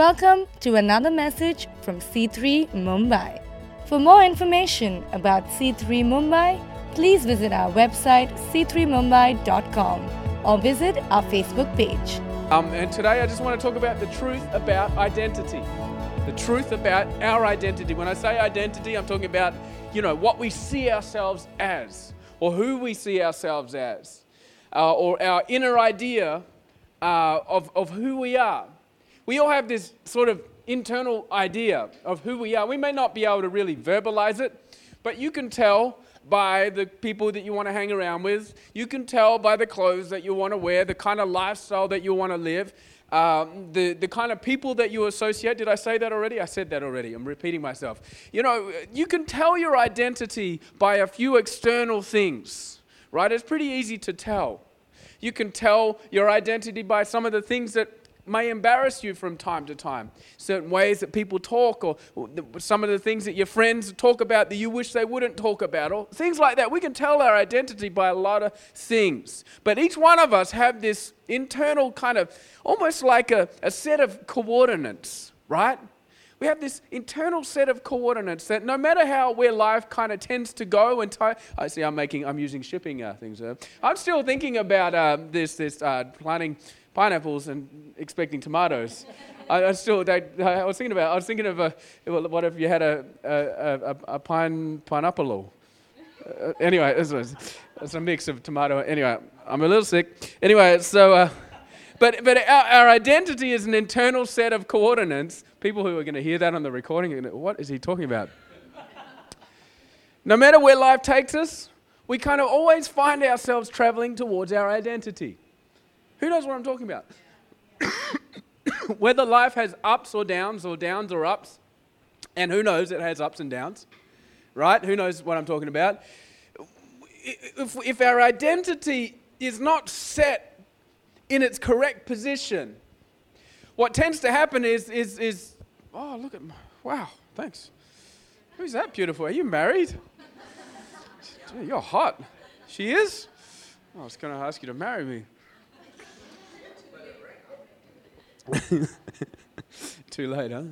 Welcome to another message from C3 Mumbai. For more information about C3 Mumbai, please visit our website c3mumbai.com or visit our Facebook page. Um, and today I just want to talk about the truth about identity. The truth about our identity. When I say identity, I'm talking about, you know, what we see ourselves as or who we see ourselves as uh, or our inner idea uh, of, of who we are. We all have this sort of internal idea of who we are. We may not be able to really verbalize it, but you can tell by the people that you want to hang around with. You can tell by the clothes that you want to wear, the kind of lifestyle that you want to live, um, the, the kind of people that you associate. Did I say that already? I said that already. I'm repeating myself. You know, you can tell your identity by a few external things, right? It's pretty easy to tell. You can tell your identity by some of the things that may embarrass you from time to time. Certain ways that people talk, or, some of the things that your friends talk about that you wish they wouldn't talk about, or things like that. We can tell our identity by a lot of things. But each one of us have this internal kind of almost like a, a set of coordinates, right? we have this internal set of coordinates that no matter how where life kind of tends to go and I see I'm making I'm using shipping uh, things. Uh, I'm still thinking about uh, this this uh, planting pineapples and expecting tomatoes. I, I still they, I was thinking about I was thinking of a, what if you had a a, a, a pine pineapple. Uh, anyway, it's a, it's a mix of tomato. Anyway, I'm a little sick. Anyway, so. Uh, but, but our, our, identity is an internal set of coordinates. People who are going to hear that on the recording, are what is he talking about? no matter where life takes us, we kind of always find ourselves traveling towards our identity. Who knows what I'm talking about? Whether life has ups or downs, or downs or ups, and who knows it has ups and downs, right? Who knows what I'm talking about? If, if our identity is not set in its correct position. What tends to happen is, is, is oh, look at, my, wow, thanks. Who's that beautiful? Are you married? You're hot. She is? I was going to ask you to marry me. Too late, huh?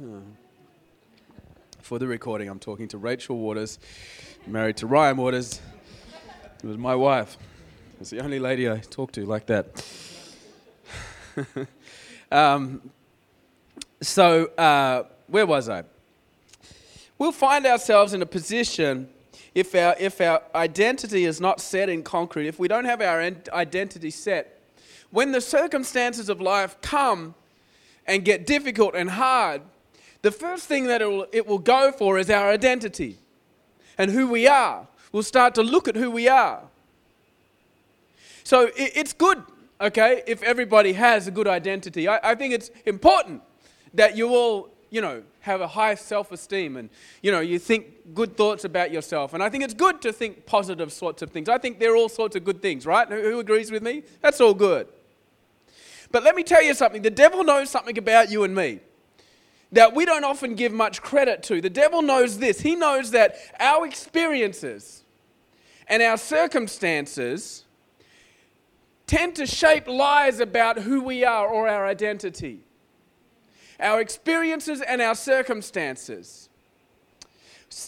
For the recording, I'm talking to Rachel Waters, married to Ryan Waters. It was my wife. It's the only lady I talk to like that. um, so, uh, where was I? We'll find ourselves in a position if our, if our identity is not set in concrete, if we don't have our identity set, when the circumstances of life come and get difficult and hard, the first thing that it will, it will go for is our identity and who we are. We'll start to look at who we are. So it, it's good okay, if everybody has a good identity. I, I think it's important that you all, you know, have a high self esteem and, you know, you think good thoughts about yourself. And I think it's good to think positive sorts of things. I think they're all sorts of good things, right? Who, who agrees with me? That's all good. But let me tell you something the devil knows something about you and me that we don't often give much credit to. The devil knows this. He knows that our experiences and our circumstances tend to shape lies about who we are or our identity. Our experiences and our circumstances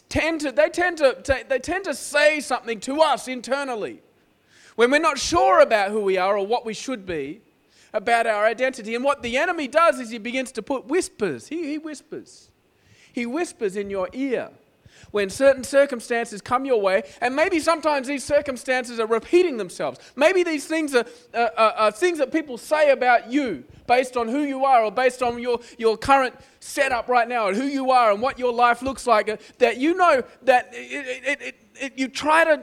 tend to, they, tend to, they tend to say something to us internally when we're not sure about who we are or what we should be about our identity. And what the enemy does is he begins to put whispers. He, he whispers. He whispers in your ear when certain circumstances come your way, and maybe sometimes these circumstances are repeating themselves. Maybe these things are, uh, uh, are things that people say about you based on who you are or based on your, your current setup right now and who you are and what your life looks like, that you know that it, it, it you try to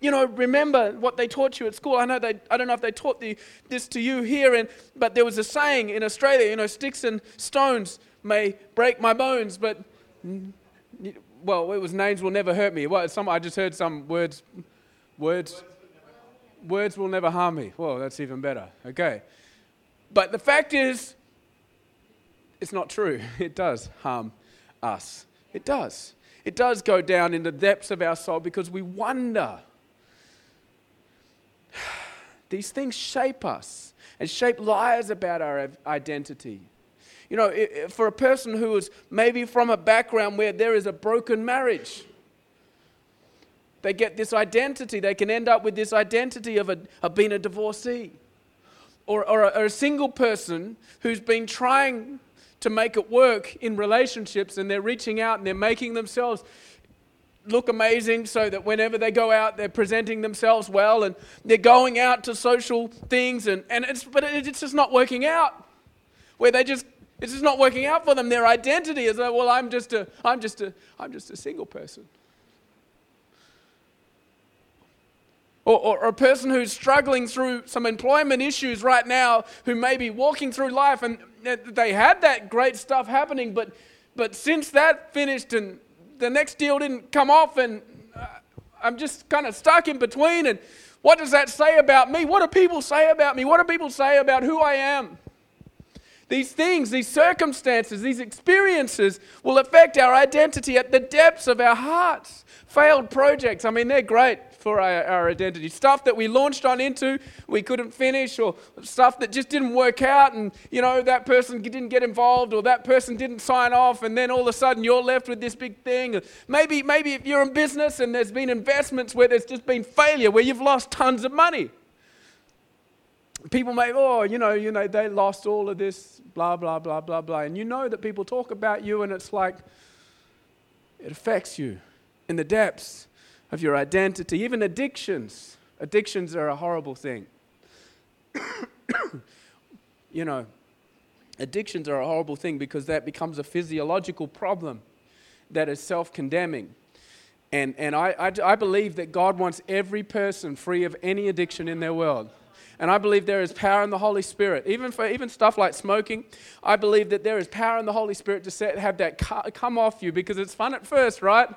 you know, remember what they taught you at school. I know they, I don't know if they taught the, this to you here, and, but there was a saying in Australia, you know, sticks and stones may break my bones, but well, it was names will never hurt me. Well, some, I just heard some words, words, words will never harm me. Well, that's even better. Okay. But the fact is, it's not true. It does harm us. It does. It does go down in the depths of our soul because we wonder. These things shape us and shape lies about our identity. You know, for a person who is maybe from a background where there is a broken marriage, they get this identity. They can end up with this identity of, a, of being a divorcee. Or, or, a, or a single person who's been trying to make it work in relationships and they're reaching out and they're making themselves look amazing so that whenever they go out they're presenting themselves well and they're going out to social things and, and it's but it's just not working out. Where they just it's just not working out for them. Their identity is like well i'm just a i'm just a i'm just a single person. Or, or, a person who's struggling through some employment issues right now, who may be walking through life and they had that great stuff happening, but, but since that finished and the next deal didn't come off, and uh, I'm just kind of stuck in between. And what does that say about me? What do people say about me? What do people say about who I am? These things, these circumstances, these experiences will affect our identity at the depths of our hearts. Failed projects, I mean, they're great for our, our identity. Stuff that we launched on into, we couldn't finish, or stuff that just didn't work out, and you know, that person didn't get involved, or that person didn't sign off, and then all of a sudden you're left with this big thing. Maybe, maybe if you're in business and there's been investments where there's just been failure, where you've lost tons of money. People may, oh, you know, you know, they lost all of this, blah, blah, blah, blah, blah. And you know that people talk about you, and it's like, it affects you in the depths of your identity, even addictions. Addictions are a horrible thing. you know, addictions are a horrible thing because that becomes a physiological problem that is self condemning. And, and I, I, I, believe that God wants every person free of any addiction in their world. And I believe there is power in the Holy Spirit. Even for even stuff like smoking, I believe that there is power in the Holy Spirit to set, have that come off you because it's fun at first, right?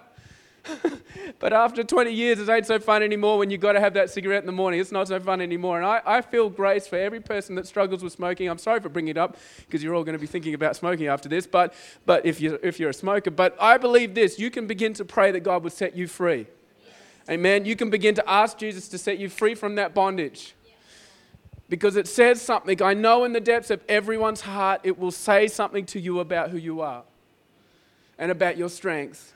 but after 20 years, it ain't so fun anymore when you've got to have that cigarette in the morning. It's not so fun anymore. And I, I feel grace for every person that struggles with smoking. I'm sorry for bringing it up because you're all going to be thinking about smoking after this, but, but if, you, if you're a smoker. But I believe this you can begin to pray that God would set you free. Amen. You can begin to ask Jesus to set you free from that bondage. Because it says something. I know in the depths of everyone's heart, it will say something to you about who you are and about your strengths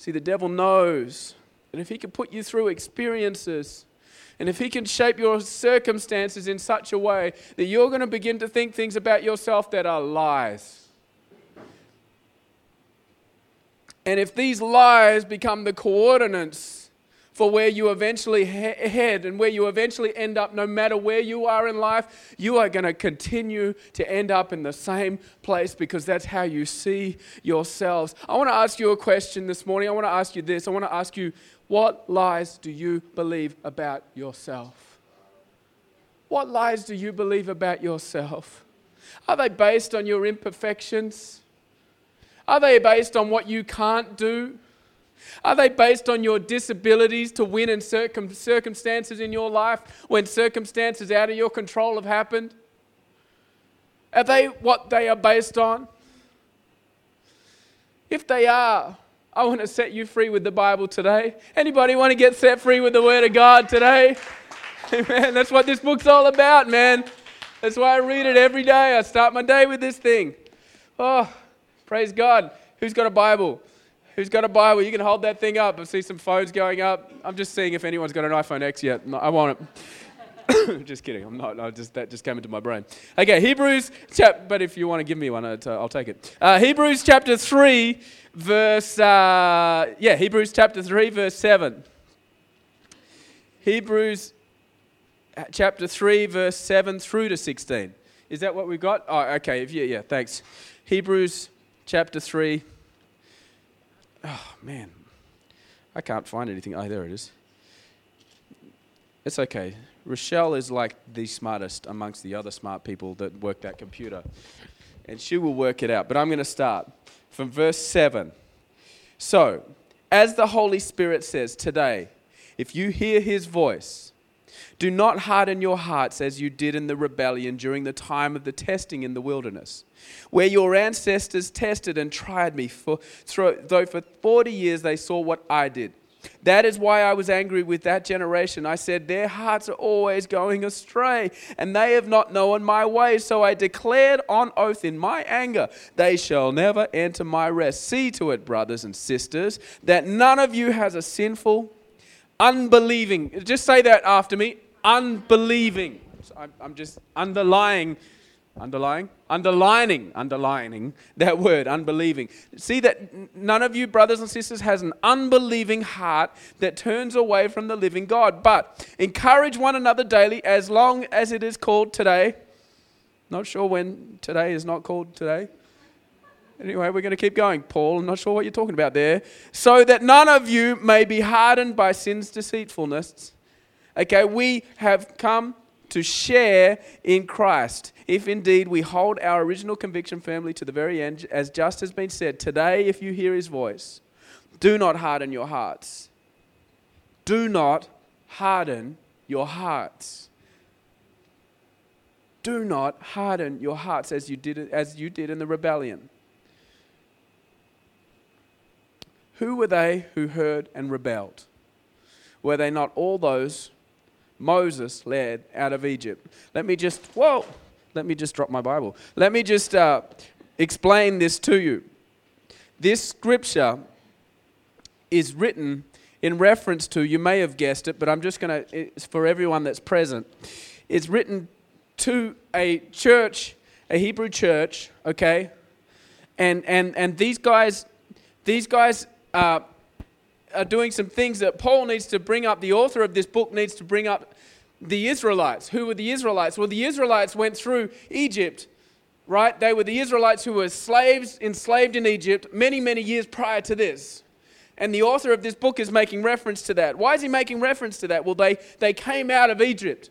See, the devil knows that if he can put you through experiences, and if he can shape your circumstances in such a way that you're going to begin to think things about yourself that are lies. And if these lies become the coordinates for where you eventually he- head and where you eventually end up, no matter where you are in life, you are going to continue to end up in the same place because that's how you see yourselves. I want to ask you a question this morning. I want to ask you this. I want to ask you, what lies do you believe about yourself? What lies do you believe about yourself? Are they based on your imperfections? Are they based on what you can't do? Are they based on your disabilities to win in circum- circumstances in your life when circumstances out of your control have happened? Are they what they are based on? If they are, I want to set you free with the Bible today. Anybody want to get set free with the Word of God today? Amen. That's what this book's all about, man. That's why I read it every day. I start my day with this thing. Oh, praise God. Who's got a Bible? Who's got a Bible? You can hold that thing up. I see some phones going up. I'm just seeing if anyone's got an iPhone X yet. I want it. just kidding. I'm not. I just that just came into my brain. Okay, Hebrews chap. But if you want to give me one, I'll take it. Uh, Hebrews chapter three, verse. Uh, yeah, Hebrews chapter three, verse seven. Hebrews uh, chapter three, verse seven through to sixteen. Is that what we've got? Oh, okay. Yeah, yeah. Thanks. Hebrews chapter three Oh, man. I can't find anything. Oh, there it is. It's okay. Rochelle is like the smartest amongst the other smart people that work that computer. And she will work it out. But I'm going to start from verse 7. So, as the Holy Spirit says today, if you hear his voice, do not harden your hearts as you did in the rebellion during the time of the testing in the wilderness, where your ancestors tested and tried me, for, though for 40 years they saw what I did. That is why I was angry with that generation. I said, Their hearts are always going astray, and they have not known my ways. So I declared on oath in my anger, They shall never enter my rest. See to it, brothers and sisters, that none of you has a sinful, unbelieving. Just say that after me unbelieving. I'm just underlying Underlying? Underlining, underlining that word, unbelieving. See that none of you, brothers and sisters, has an unbelieving heart that turns away from the living God. But encourage one another daily as long as it is called today. Not sure when today is not called today. Anyway, we're going to keep going. Paul, I'm not sure what you're talking about there. So that none of you may be hardened by sin's deceitfulness. Okay, we have come to share in Christ. If indeed we hold our original conviction firmly to the very end, as just has been said, today, if you hear his voice, do not harden your hearts. Do not harden your hearts. Do not harden your hearts as you did, as you did in the rebellion. Who were they who heard and rebelled? Were they not all those Moses led out of Egypt. Let me just, whoa, let me just drop my Bible. Let me just uh, explain this to you. This scripture is written in reference to, you may have guessed it, but I'm just going to, it's for everyone that's present. It's written to a church, a Hebrew church, okay? And, and, and these guys, these guys uh, are doing some things that Paul needs to bring up, the author of this book needs to bring up the Israelites. Who were the Israelites? Well, the Israelites went through Egypt, right? They were the Israelites who were slaves, enslaved in Egypt many, many years prior to this. And the author of this book is making reference to that. Why is he making reference to that? Well, they, they came out of Egypt.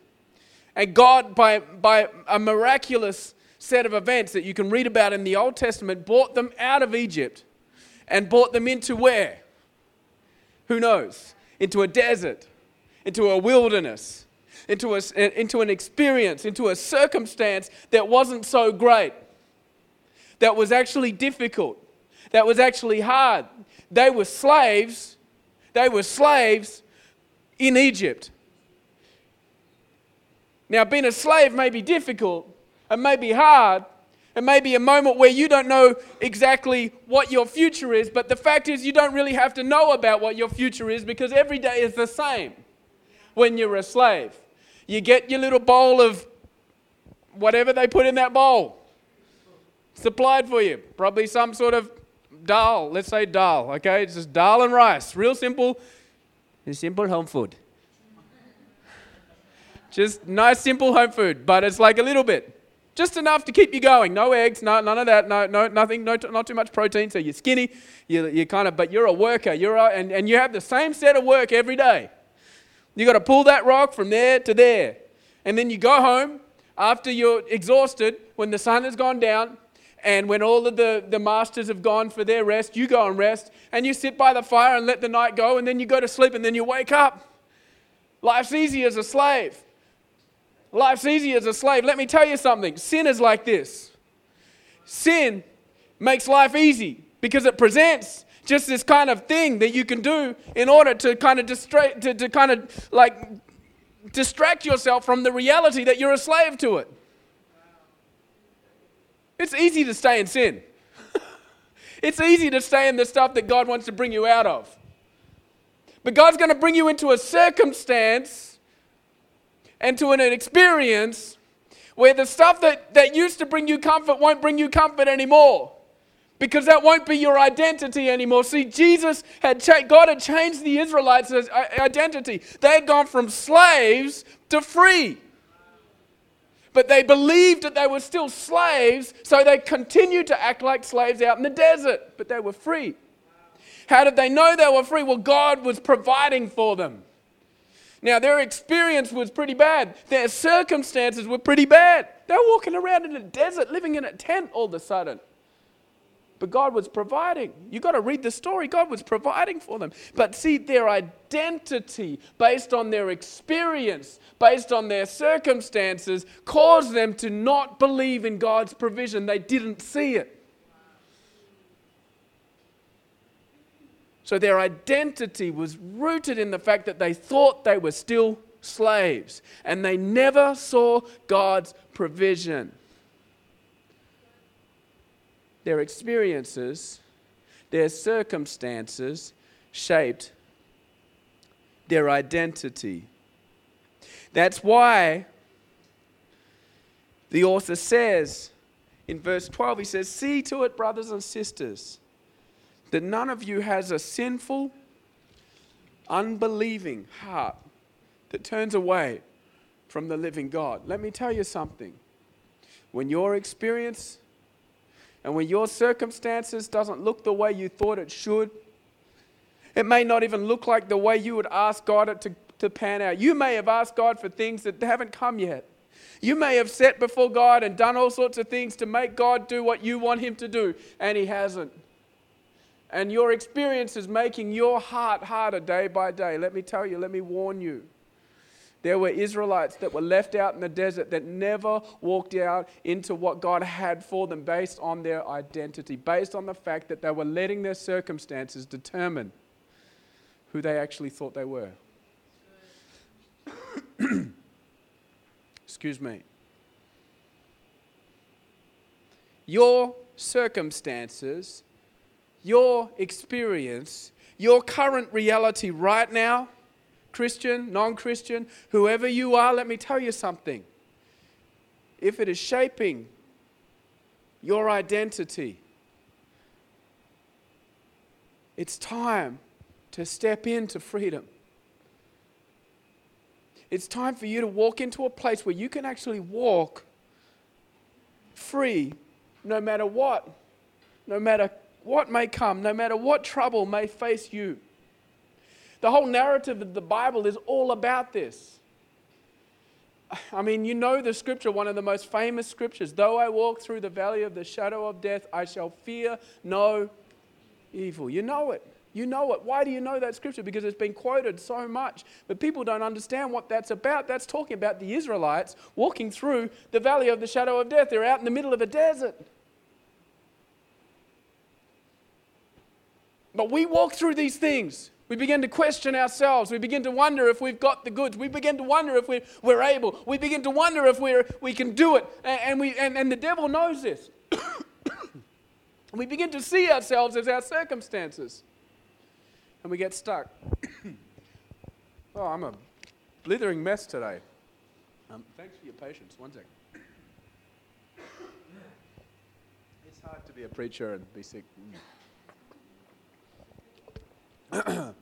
And God, by, by a miraculous set of events that you can read about in the Old Testament, brought them out of Egypt and brought them into where? Who knows? Into a desert, into a wilderness, into, a, eh, into an experience, into a circumstance that wasn't so great, that was actually difficult, that was actually hard. They were slaves. They were slaves in Egypt. Now, being a slave may be difficult and may be hard, it may be a moment where you don't know exactly what your future is, but the fact is, you don't really have to know about what your future is because every day is the same when you're a slave. You get your little bowl of whatever they put in that bowl supplied for you. Probably some sort of dal. Let's say dal, okay? It's just dal and rice. Real simple. Simple home food. Just nice, simple home food, but it's like a little bit. Just enough to keep you going. No eggs, no, none of that, no, no, nothing, no, not too much protein. So you're skinny, you, you kind of, but you're a worker. You're a, and, and you have the same set of work every day. You've got to pull that rock from there to there. And then you go home after you're exhausted, when the sun has gone down, and when all of the, the masters have gone for their rest, you go and rest, and you sit by the fire and let the night go, and then you go to sleep, and then you wake up. Life's easy as a slave. Life's easy as a slave. Let me tell you something sin is like this sin makes life easy because it presents just this kind of thing that you can do in order to kind of distract, to, to kind of like distract yourself from the reality that you're a slave to it. It's easy to stay in sin. it's easy to stay in the stuff that God wants to bring you out of. But God's going to bring you into a circumstance and to an experience where the stuff that, that used to bring you comfort won't bring you comfort anymore because that won't be your identity anymore. See, Jesus had cha- God had changed the Israelites' uh, identity. They had gone from slaves to free. But they believed that they were still slaves, so they continued to act like slaves out in the desert, but they were free. How did they know they were free? Well, God was providing for them. Now, their experience was pretty bad. Their circumstances were pretty bad. They were walking around in a desert, living in a tent all of a sudden. But God was providing. You've got to read the story. God was providing for them. But see, their identity, based on their experience, based on their circumstances, caused them to not believe in God's provision. They didn't see it. So their identity was rooted in the fact that they thought they were still slaves and they never saw God's provision. Their experiences, their circumstances shaped their identity. That's why the author says in verse 12, he says, See to it, brothers and sisters, that none of you has a sinful, unbelieving heart that turns away from the living God. Let me tell you something. When your experience and when your circumstances doesn't look the way you thought it should, it may not even look like the way you would ask God it to, to pan out. You may have asked God for things that haven't come yet. You may have sat before God and done all sorts of things to make God do what you want Him to do, and He hasn't. And your experience is making your heart harder day by day. Let me tell you, let me warn you. There were Israelites that were left out in the desert that never walked out into what God had for them based on their identity, based on the fact that they were letting their circumstances determine who they actually thought they were. Excuse me. Your circumstances, your experience, your current reality right now Christian, non Christian, whoever you are, let me tell you something. If it is shaping your identity, it's time to step into freedom. It's time for you to walk into a place where you can actually walk free no matter what, no matter what may come, no matter what trouble may face you. The whole narrative of the Bible is all about this. I mean, you know the scripture, one of the most famous scriptures. Though I walk through the valley of the shadow of death, I shall fear no evil. You know it. You know it. Why do you know that scripture? Because it's been quoted so much. But people don't understand what that's about. That's talking about the Israelites walking through the valley of the shadow of death. They're out in the middle of a desert. But we walk through these things. We begin to question ourselves. We begin to wonder if we've got the goods. We begin to wonder if we're, we're able. We begin to wonder if we're, we can do it. And, and we, and, and the devil knows this. we begin to see ourselves as our circumstances. And we get stuck. oh, I'm a blithering mess today. Um, thanks for your patience. One second. It's hard to be a preacher and be sick.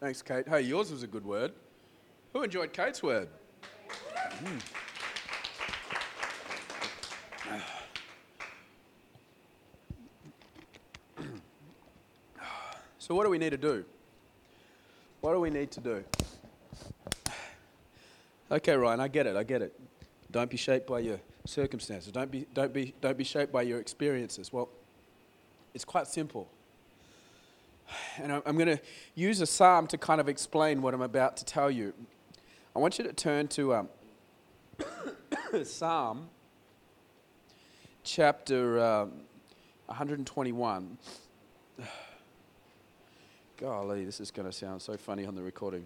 Thanks, Kate. Hey, yours was a good word. Who enjoyed Kate's word? Mm. So, what do we need to do? What do we need to do? Okay, Ryan, I get it. I get it. Don't be shaped by your circumstances. Don't be, don't be, don't be shaped by your experiences. Well, it's quite simple. And I'm going to use a psalm to kind of explain what I'm about to tell you. I want you to turn to um, Psalm chapter um, 121. Golly, this is going to sound so funny on the recording.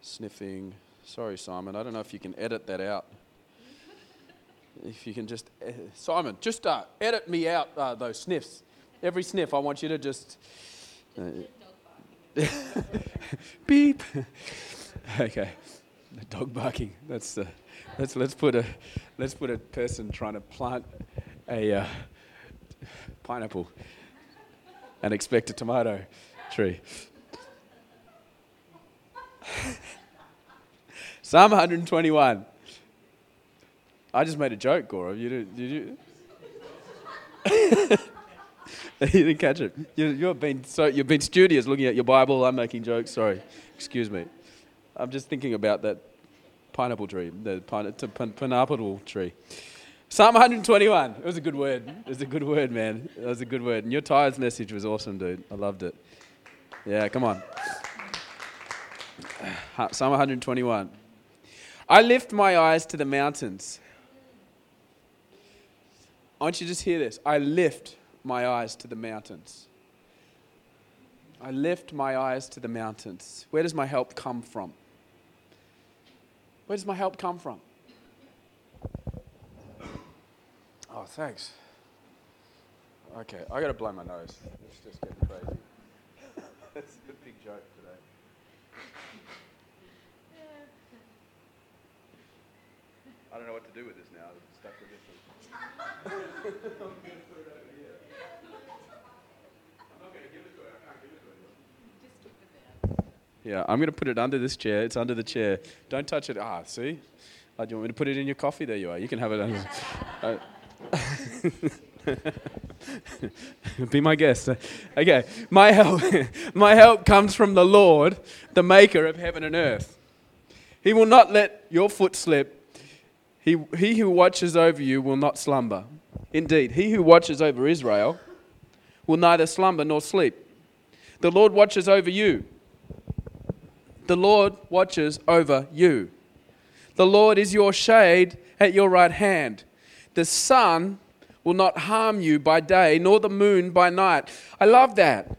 Sniffing. Sorry, Simon. I don't know if you can edit that out. If you can just, uh, Simon, just uh, edit me out uh, those sniffs. Every sniff, I want you to just beep. okay, the dog barking. That's uh, let's let's put a let's put a person trying to plant a uh, pineapple and expect a tomato tree. Psalm 121. I just made a joke, Gora. You did, did you? you didn't catch it. You, have been so you've been studious looking at your Bible. I'm making jokes. Sorry, excuse me. I'm just thinking about that pineapple tree, the pine, pineapple tree. Psalm 121. It was a good word. It was a good word, man. It was a good word. And your tires message was awesome, dude. I loved it. Yeah, come on. Psalm 121. I lift my eyes to the mountains. I want you to just hear this. I lift my eyes to the mountains. I lift my eyes to the mountains. Where does my help come from? Where does my help come from? Oh, thanks. Okay, I gotta blow my nose. It's just getting crazy. That's a big joke today. I don't know what to do with this now. I'm stuck with this one. I'm gonna put it over here. I'm not gonna give it to her. I can't give it to her. Yeah, I'm gonna put it under this chair. It's under the chair. Don't touch it. Ah, see? Oh, do you want me to put it in your coffee? There you are. You can have it under. Uh, Be my guest. Okay, my help, my help comes from the Lord, the maker of heaven and earth. He will not let your foot slip. He, he who watches over you will not slumber. Indeed, he who watches over Israel will neither slumber nor sleep. The Lord watches over you. The Lord watches over you. The Lord is your shade at your right hand. The sun will not harm you by day, nor the moon by night. I love that.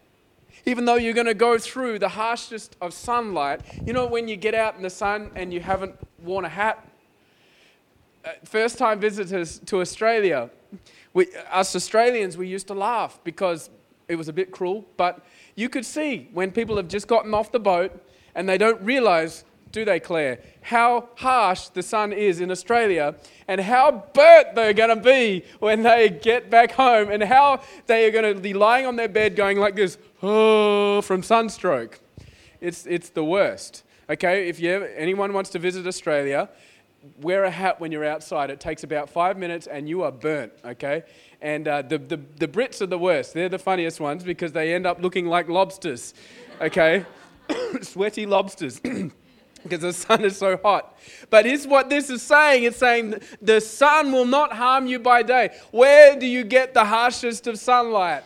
Even though you're going to go through the harshest of sunlight, you know, when you get out in the sun and you haven't worn a hat? Uh, first time visitors to Australia, we, us Australians, we used to laugh because it was a bit cruel, but you could see when people have just gotten off the boat and they don't realize do they, Claire? How harsh the sun is in Australia and how burnt they're going to be when they get back home and how they are going to be lying on their bed going like this, oh, from sunstroke. It's, it's the worst. Okay, if you ever, anyone wants to visit Australia, wear a hat when you're outside. It takes about five minutes and you are burnt, okay? And uh, the, the, the Brits are the worst. They're the funniest ones because they end up looking like lobsters, okay? Sweaty lobsters. because the sun is so hot. But here's what this is saying it's saying the sun will not harm you by day. Where do you get the harshest of sunlight?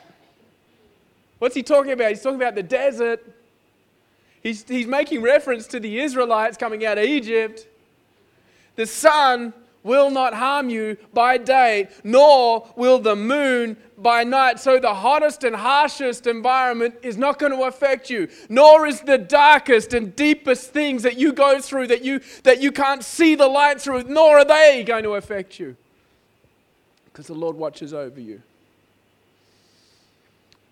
What's he talking about? He's talking about the desert. He's, he's making reference to the Israelites coming out of Egypt. The sun will not harm you by day, nor will the moon by night. So the hottest and harshest environment is not going to affect you, nor is the darkest and deepest things that you go through that you, that you can't see the light through, nor are they going to affect you. Because the Lord watches over you.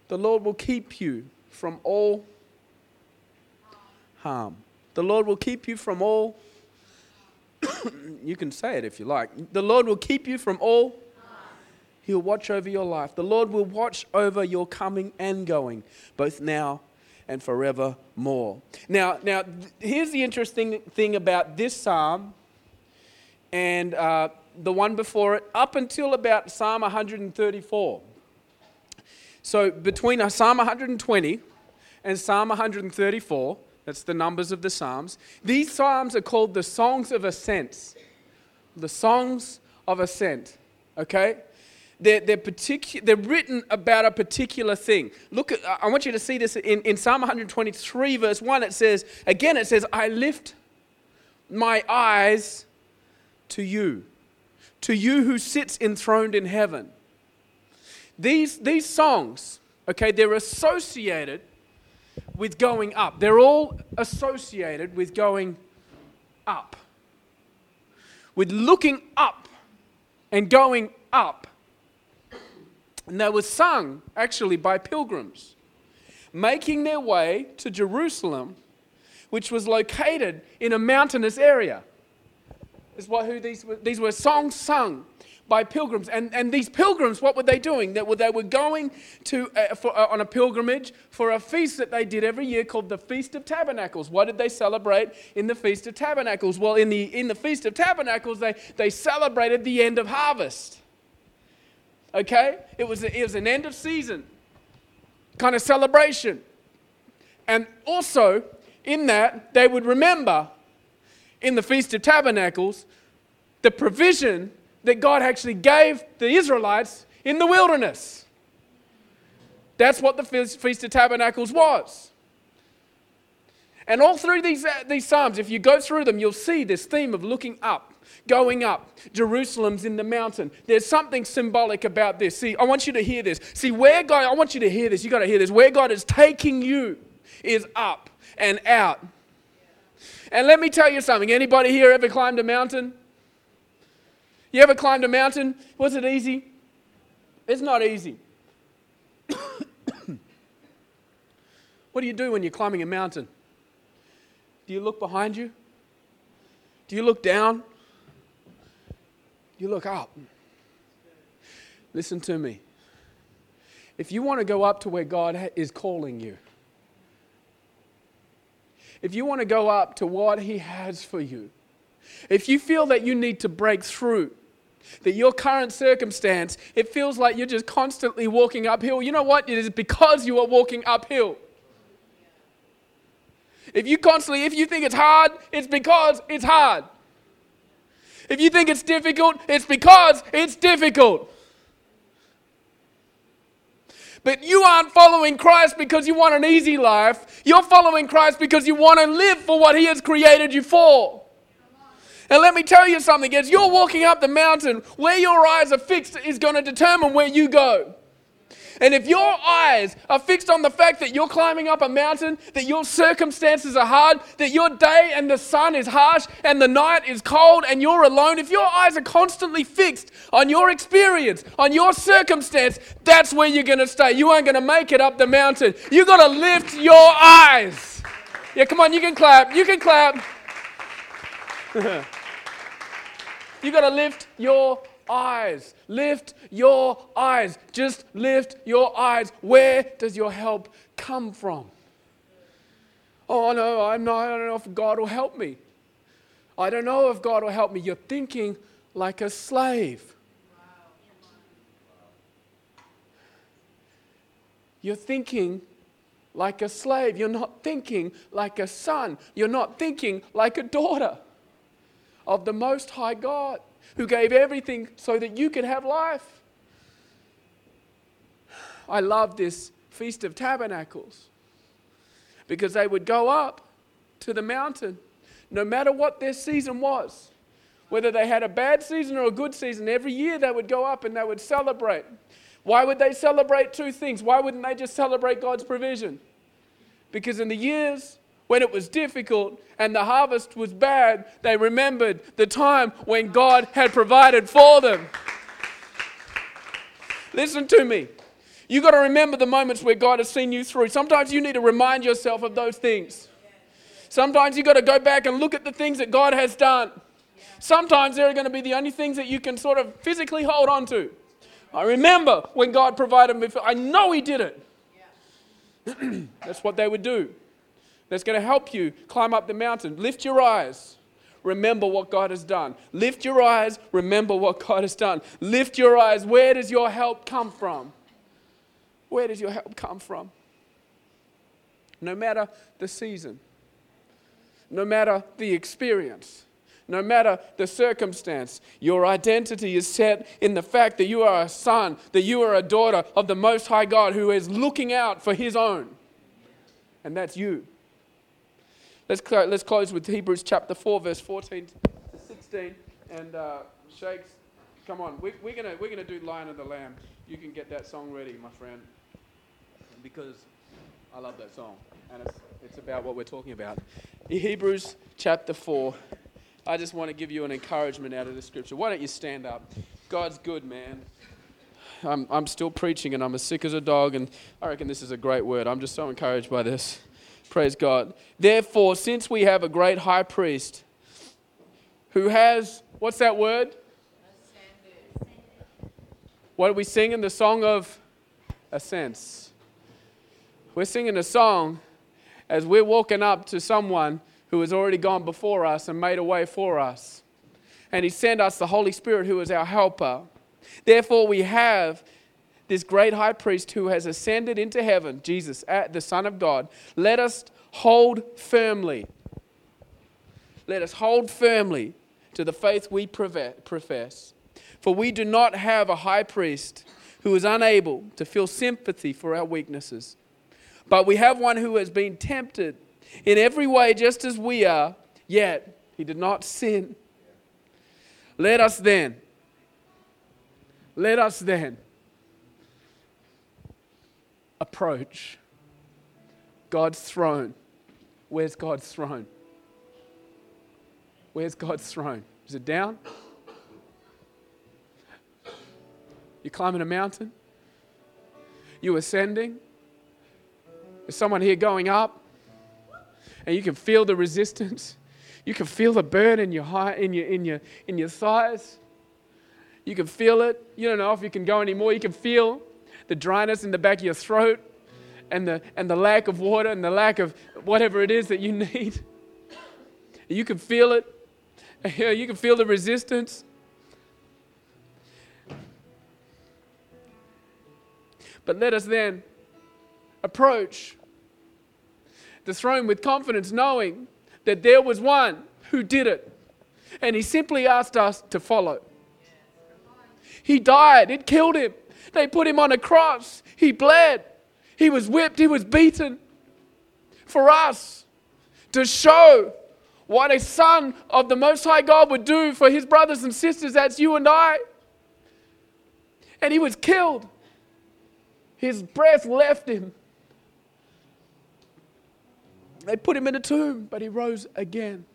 The Lord will keep you from all harm. The Lord will keep you from all you can say it if you like. The Lord will keep you from all. He'll watch over your life. The Lord will watch over your coming and going, both now and forevermore. Now, now here's the interesting thing about this psalm and uh, the one before it, up until about Psalm 134. So between Psalm 120 and Psalm 134, that's the numbers of the Psalms. These Psalms are called the Songs of Ascent. The Songs of Ascent. Okay? They're, they're, particu- they're written about a particular thing. Look at, I want you to see this in, in Psalm 123, verse 1. It says, again, it says, I lift my eyes to you, to you who sits enthroned in heaven. These, these songs, okay, they're associated with going up. They're all associated with going up. With looking up and going up. And they were sung actually by pilgrims making their way to Jerusalem, which was located in a mountainous area. Is what who these these were songs sung by pilgrims. And, and these pilgrims, what were they doing? They were, they were going to, uh, for, uh, on a pilgrimage for a feast that they did every year called the Feast of Tabernacles. What did they celebrate in the Feast of Tabernacles? Well, in the, in the Feast of Tabernacles, they, they celebrated the end of harvest. Okay? It was, a, it was an end of season kind of celebration. And also, in that, they would remember in the Feast of Tabernacles the provision that God actually gave the Israelites in the wilderness. That's what the Feast of Tabernacles was. And all through these, uh, these Psalms, if you go through them, you'll see this theme of looking up. going up. Jerusalem's in the mountain. There's something symbolic about this. See, I want you to hear this. See, where God, I want you to hear this. You got to hear this. Where God is taking you is up and out. And let me tell you something. Anybody here ever climbed a mountain? You ever climbed a mountain? Was it easy? It's not easy. what do you do when you're climbing a mountain? Do you look behind you? Do you look down? You look up. Listen to me. If you want to go up to where God is calling you, if you want to go up to what He has for you, if you feel that you need to break through, that your current circumstance, it feels like you're just constantly walking uphill, you know what? It is because you are walking uphill. If you constantly, if you think it's hard, it's because it's hard. If you think it's difficult, it's because it's difficult. But you aren't following Christ because you want an easy life. You're following Christ because you want to live for what He has created you for. And let me tell you something as you're walking up the mountain, where your eyes are fixed is going to determine where you go. And if your eyes are fixed on the fact that you're climbing up a mountain, that your circumstances are hard, that your day and the sun is harsh and the night is cold and you're alone, if your eyes are constantly fixed on your experience, on your circumstance, that's where you're going to stay. You aren't going to make it up the mountain. You've got to lift your eyes. Yeah, come on, you can clap. You can clap. you got to lift your eyes. Lift your eyes. Just lift your eyes. Where does your help come from? Oh, no, I'm not, I don't know if God will help me. I don't know if God will help me. You're thinking like a slave. You're thinking like a slave. You're not thinking like a son. You're not thinking like a daughter of the Most High God who gave everything so that you could have life. I love this Feast of Tabernacles because they would go up to the mountain no matter what their season was. Whether they had a bad season or a good season, every year they would go up and they would celebrate. Why would they celebrate two things? Why wouldn't they just celebrate God's provision? Because in the years when it was difficult and the harvest was bad, they remembered the time when God had provided for them. Listen to me. You've got to remember the moments where God has seen you through. Sometimes you need to remind yourself of those things. Sometimes you've got to go back and look at the things that God has done. Sometimes they're going to be the only things that you can sort of physically hold on to. I remember when God provided me. For, I know He did it. That's what they would do that's going to help you climb up the mountain. Lift your eyes. Remember what God has done. Lift your eyes. Remember what God has done. Lift your eyes. Where does your help come from? Where does your help come from? No matter the season, no matter the experience, no matter the circumstance, your identity is set in the fact that you are a son, that you are a daughter of the Most High God who is looking out for His own. And that's you. Let's, cl- let's close with Hebrews chapter 4, verse 14 to 16. And uh, Shakes, come on, we, we're going we're gonna do Lion of the Lamb. You can get that song ready, my friend, because I love that song. And it's, it's about what we're talking about. In Hebrews chapter 4, I just want to give you an encouragement out of the scripture. Why don't you stand up? God's good, man. I'm, I'm still preaching and I'm as sick as a dog, and I reckon this is a great word. I'm just so encouraged by this. Praise God. Therefore, since we have a great high priest who has, what's that word? What are we singing? The song of ascents. We're singing a song as we're walking up to someone who has already gone before us and made a way for us. And He sent us the Holy Spirit who is our helper. Therefore, we have this great high priest who has ascended into heaven, Jesus, the Son of God, let us hold firmly. Let us hold firmly to the faith we profess. For we do not have a high priest who is unable to feel sympathy for our weaknesses, but we have one who has been tempted in every way just as we are, yet he did not sin. Let us then, let us then approach God's throne. Where's God's throne? Where's God's throne? Is it down? You're climbing a mountain? You ascending? Is someone here going up? And you can feel the resistance. You can feel the burn in your heart, in your, in your, in your thighs. You can feel it. You don't know if you can go anymore. You can feel the dryness in the back of your throat and the, and the lack of water and the lack of whatever it is that you need. You can feel it. You can feel the resistance. But let us then approach the throne with confidence, knowing that there was one who did it. And he simply asked us to follow. He died, it killed him. They put him on a cross. He bled. He was whipped. He was beaten. For us to show what a son of the Most High God would do for his brothers and sisters, that's you and I. And he was killed. His breath left him. They put him in a tomb, but he rose again.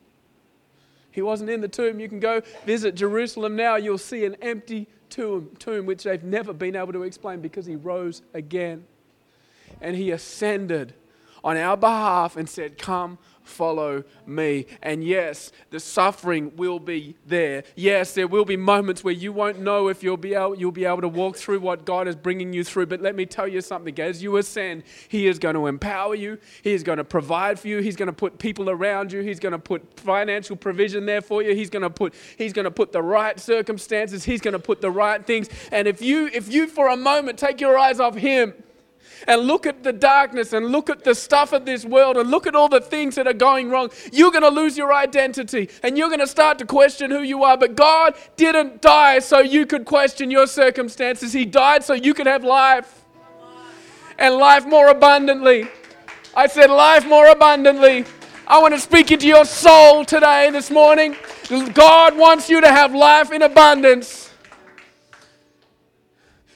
He wasn't in the tomb. You can go visit Jerusalem now, you'll see an empty tomb, tomb which they've never been able to explain because he rose again. And he ascended on our behalf and said, Come, follow me. And yes, the suffering will be there. Yes, there will be moments where you won't know if you'll be able, you'll be able to walk through what God is bringing you through. But let me tell you something as you ascend, He is going to empower you, He is going to provide for you, He's going to put people around you, He's going to put financial provision there for you, He's going to put, he's going to put the right circumstances, He's going to put the right things. And if you, if you for a moment take your eyes off Him, and look at the darkness and look at the stuff of this world and look at all the things that are going wrong, you're going to lose your identity and you're going to start to question who you are. But God didn't die so you could question your circumstances, He died so you could have life and life more abundantly. I said, life more abundantly. I want to speak into your soul today, this morning. God wants you to have life in abundance.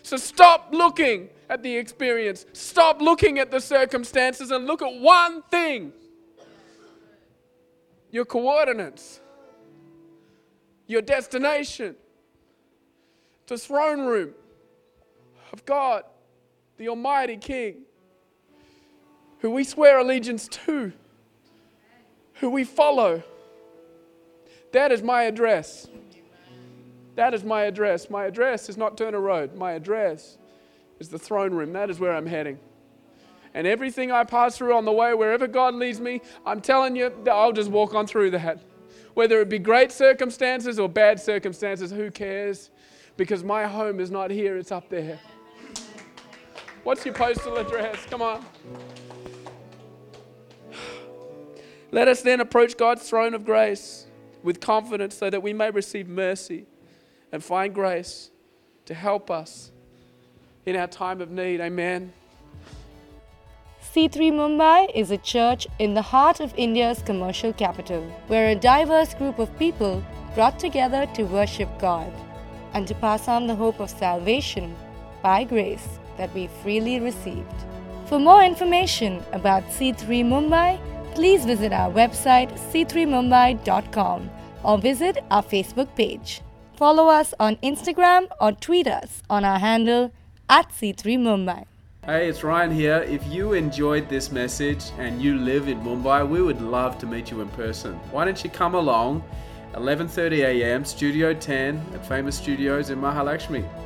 So stop looking at the experience. Stop looking at the circumstances and look at one thing your coordinates, your destination, the throne room of God, the Almighty King, who we swear allegiance to, who we follow. That is my address. That is my address. My address is not Turner Road. My address is the throne room. That is where I'm heading. And everything I pass through on the way, wherever God leads me, I'm telling you, I'll just walk on through that. Whether it be great circumstances or bad circumstances, who cares? Because my home is not here, it's up there. What's your postal address? Come on. Let us then approach God's throne of grace with confidence so that we may receive mercy and find grace to help us in our time of need. Amen. C3 Mumbai is a church in the heart of India's commercial capital, where a diverse group of people brought together to worship God and to pass on the hope of salvation by grace that we freely received. For more information about C3 Mumbai, please visit our website c3mumbai.com or visit our Facebook page. Follow us on Instagram or tweet us on our handle at C3 Mumbai. Hey, it's Ryan here. If you enjoyed this message and you live in Mumbai, we would love to meet you in person. Why don't you come along 11:30 a.m. Studio 10 at Famous Studios in Mahalakshmi.